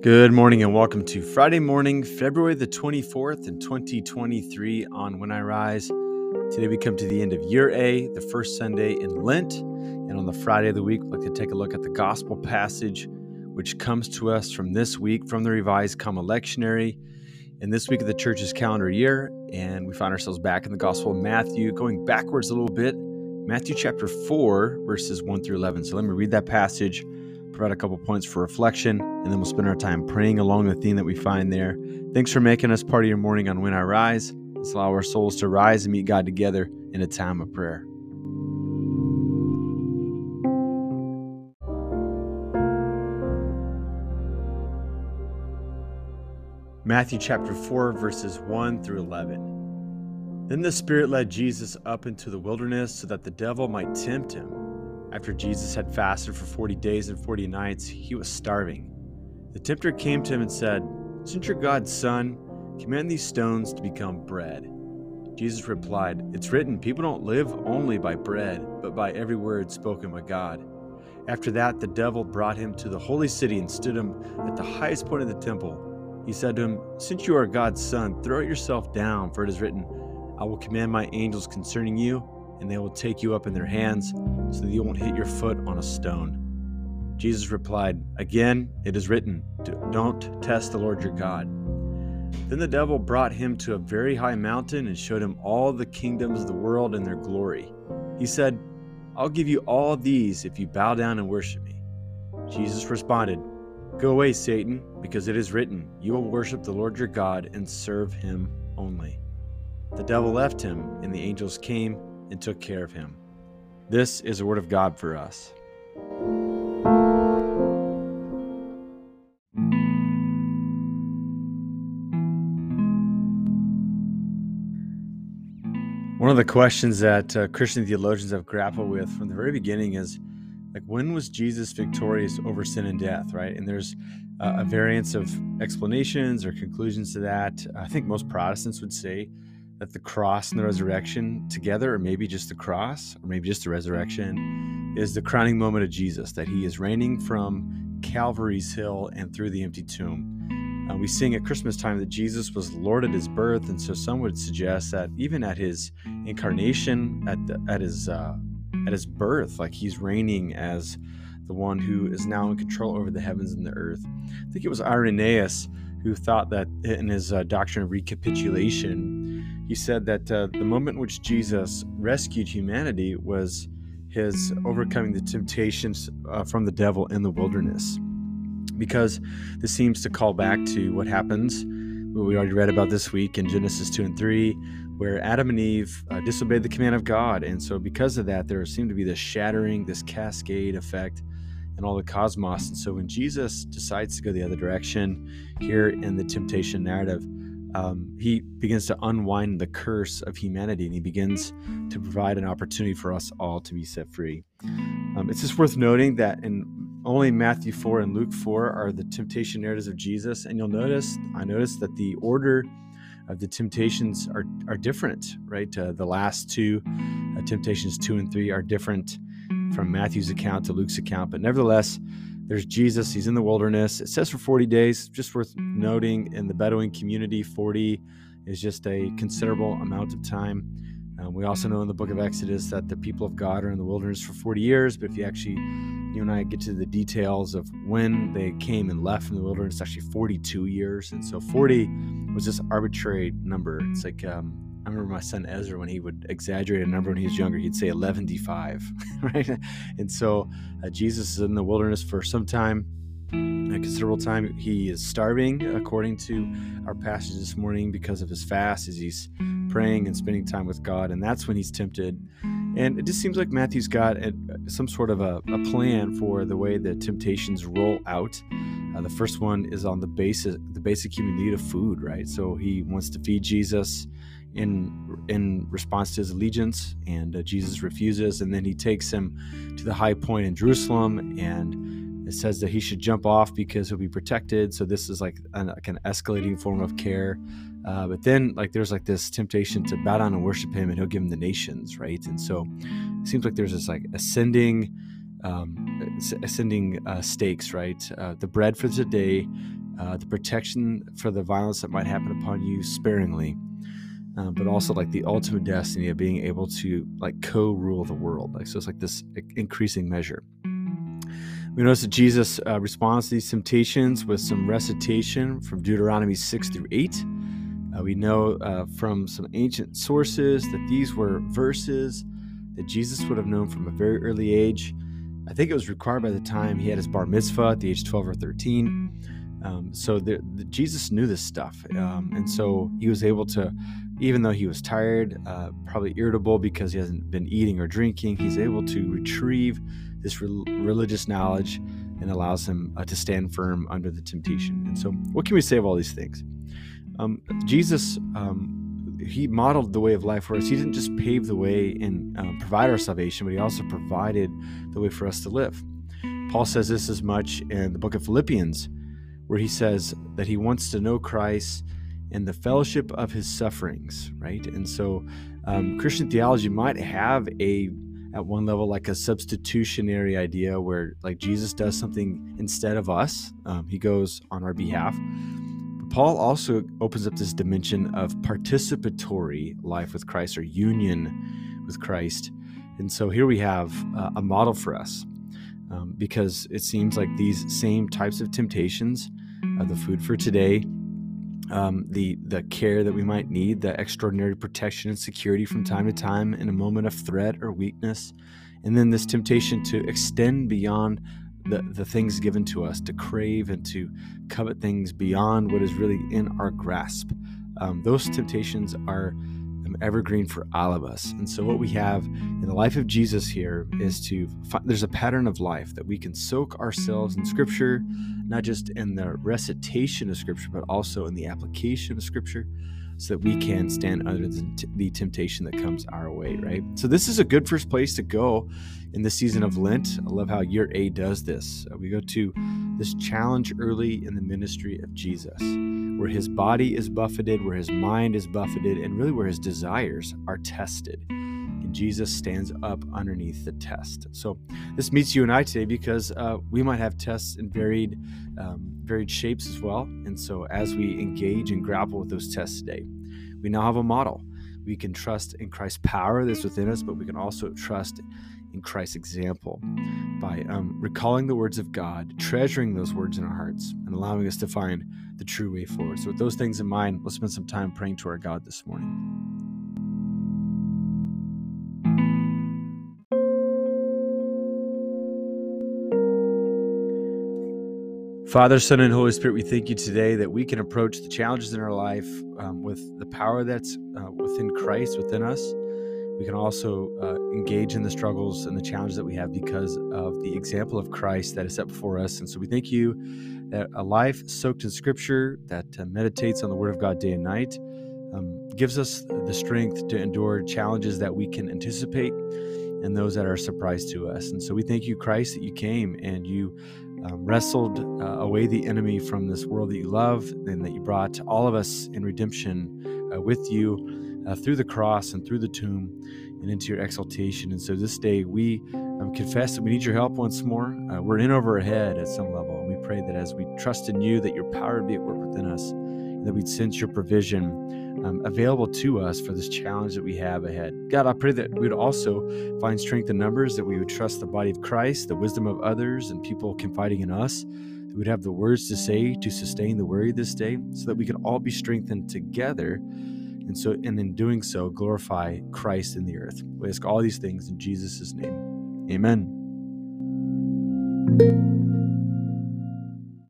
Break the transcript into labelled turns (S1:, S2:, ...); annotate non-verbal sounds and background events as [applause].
S1: Good morning and welcome to Friday morning, February the 24th in 2023 on When I Rise. Today we come to the end of year A, the first Sunday in Lent. And on the Friday of the week, we'd like to take a look at the gospel passage which comes to us from this week from the Revised Common Lectionary. In this week of the church's calendar year, and we find ourselves back in the Gospel of Matthew, going backwards a little bit. Matthew chapter 4, verses 1 through 11. So let me read that passage provide a couple points for reflection, and then we'll spend our time praying along the theme that we find there. Thanks for making us part of your morning on When I Rise. Let's allow our souls to rise and meet God together in a time of prayer. Matthew chapter 4, verses 1 through 11. Then the Spirit led Jesus up into the wilderness so that the devil might tempt him. After Jesus had fasted for 40 days and 40 nights, he was starving. The tempter came to him and said, Since you're God's son, command these stones to become bread. Jesus replied, It's written, people don't live only by bread, but by every word spoken by God. After that, the devil brought him to the holy city and stood him at the highest point of the temple. He said to him, Since you are God's son, throw yourself down, for it is written, I will command my angels concerning you and they will take you up in their hands so that you won't hit your foot on a stone. Jesus replied, Again, it is written, Don't test the Lord your God. Then the devil brought him to a very high mountain and showed him all the kingdoms of the world and their glory. He said, I'll give you all these if you bow down and worship me. Jesus responded, Go away, Satan, because it is written, You will worship the Lord your God and serve him only. The devil left him, and the angels came and took care of him. This is a word of God for us. One of the questions that uh, Christian theologians have grappled with from the very beginning is like, when was Jesus victorious over sin and death, right? And there's uh, a variance of explanations or conclusions to that. I think most Protestants would say that the cross and the resurrection together, or maybe just the cross, or maybe just the resurrection, is the crowning moment of Jesus, that he is reigning from Calvary's hill and through the empty tomb. Uh, we sing at Christmas time that Jesus was Lord at his birth, and so some would suggest that even at his incarnation, at the, at his uh, at his birth, like he's reigning as the one who is now in control over the heavens and the earth. I think it was Irenaeus who thought that in his uh, doctrine of recapitulation, he said that uh, the moment in which Jesus rescued humanity was his overcoming the temptations uh, from the devil in the wilderness. Because this seems to call back to what happens, what we already read about this week in Genesis 2 and 3, where Adam and Eve uh, disobeyed the command of God. And so, because of that, there seemed to be this shattering, this cascade effect and all the cosmos. And so when Jesus decides to go the other direction here in the temptation narrative, um, he begins to unwind the curse of humanity and he begins to provide an opportunity for us all to be set free. Um, it's just worth noting that in only Matthew 4 and Luke 4 are the temptation narratives of Jesus. And you'll notice, I noticed that the order of the temptations are, are different, right? Uh, the last two, uh, temptations 2 and 3, are different from Matthew's account to Luke's account. But nevertheless, there's Jesus. He's in the wilderness. It says for 40 days. Just worth noting in the Bedouin community, 40 is just a considerable amount of time. Um, we also know in the book of Exodus that the people of God are in the wilderness for 40 years. But if you actually, you and I get to the details of when they came and left from the wilderness, actually 42 years. And so 40 was this arbitrary number. It's like, um, I remember my son Ezra when he would exaggerate a number when he was younger, he'd say 11d5, [laughs] right? And so uh, Jesus is in the wilderness for some time, a considerable time. He is starving, according to our passage this morning, because of his fast, as he's praying and spending time with God. And that's when he's tempted. And it just seems like Matthew's got a, some sort of a, a, plan for the way the temptations roll out. Uh, the first one is on the basic, the basic human need of food, right? So he wants to feed Jesus in in response to his allegiance, and uh, Jesus refuses, and then he takes him to the high point in Jerusalem, and it says that he should jump off because he'll be protected. So this is like an, like an escalating form of care. Uh, but then like there's like this temptation to bow down and worship him, and he'll give him the nations, right? And so it seems like there's this like ascending. Um, ascending uh, stakes, right? Uh, the bread for today uh, the protection for the violence that might happen upon you sparingly, uh, but also like the ultimate destiny of being able to like co-rule the world. Like so, it's like this increasing measure. We notice that Jesus uh, responds to these temptations with some recitation from Deuteronomy 6 through 8. Uh, we know uh, from some ancient sources that these were verses that Jesus would have known from a very early age. I think it was required by the time he had his bar mitzvah at the age 12 or 13. Um, so the, the, Jesus knew this stuff. Um, and so he was able to, even though he was tired, uh, probably irritable because he hasn't been eating or drinking, he's able to retrieve this re- religious knowledge and allows him uh, to stand firm under the temptation. And so, what can we say of all these things? Um, Jesus, um, he modeled the way of life for us. He didn't just pave the way and uh, provide our salvation, but he also provided the way for us to live. Paul says this as much in the book of Philippians, where he says that he wants to know Christ and the fellowship of his sufferings, right? And so, um, Christian theology might have a at one level like a substitutionary idea where like Jesus does something instead of us. Um, he goes on our behalf. But Paul also opens up this dimension of participatory life with Christ or union with Christ. And so here we have uh, a model for us um, because it seems like these same types of temptations, uh, the food for today, um, the the care that we might need, the extraordinary protection and security from time to time in a moment of threat or weakness, and then this temptation to extend beyond the, the things given to us, to crave and to covet things beyond what is really in our grasp. Um, those temptations are evergreen for all of us. And so, what we have in the life of Jesus here is to find, there's a pattern of life that we can soak ourselves in Scripture, not just in the recitation of Scripture, but also in the application of Scripture, so that we can stand under the, the temptation that comes our way, right? So, this is a good first place to go in the season of Lent. I love how year A does this. We go to this challenge early in the ministry of Jesus where his body is buffeted, where his mind is buffeted, and really where his desires are tested. And Jesus stands up underneath the test. So this meets you and I today because uh, we might have tests in varied, um, varied shapes as well. And so as we engage and grapple with those tests today, we now have a model. We can trust in Christ's power that's within us, but we can also trust in Christ's example by um, recalling the words of God, treasuring those words in our hearts, and allowing us to find the true way forward. So, with those things in mind, let's spend some time praying to our God this morning. Father, Son, and Holy Spirit, we thank you today that we can approach the challenges in our life um, with the power that's uh, within Christ, within us we can also uh, engage in the struggles and the challenges that we have because of the example of Christ that is set before us. And so we thank you that a life soaked in Scripture that uh, meditates on the Word of God day and night um, gives us the strength to endure challenges that we can anticipate and those that are a surprise to us. And so we thank you, Christ, that you came and you um, wrestled uh, away the enemy from this world that you love, and that you brought all of us in redemption uh, with you uh, through the cross and through the tomb and into your exaltation. And so this day we um, confess that we need your help once more. Uh, we're in over our head at some level. And we pray that as we trust in you, that your power would be at work within us, and that we'd sense your provision um, available to us for this challenge that we have ahead. God, I pray that we would also find strength in numbers, that we would trust the body of Christ, the wisdom of others, and people confiding in us. That we'd have the words to say to sustain the weary this day, so that we can all be strengthened together and so and in doing so glorify Christ in the earth. We ask all these things in Jesus' name. Amen.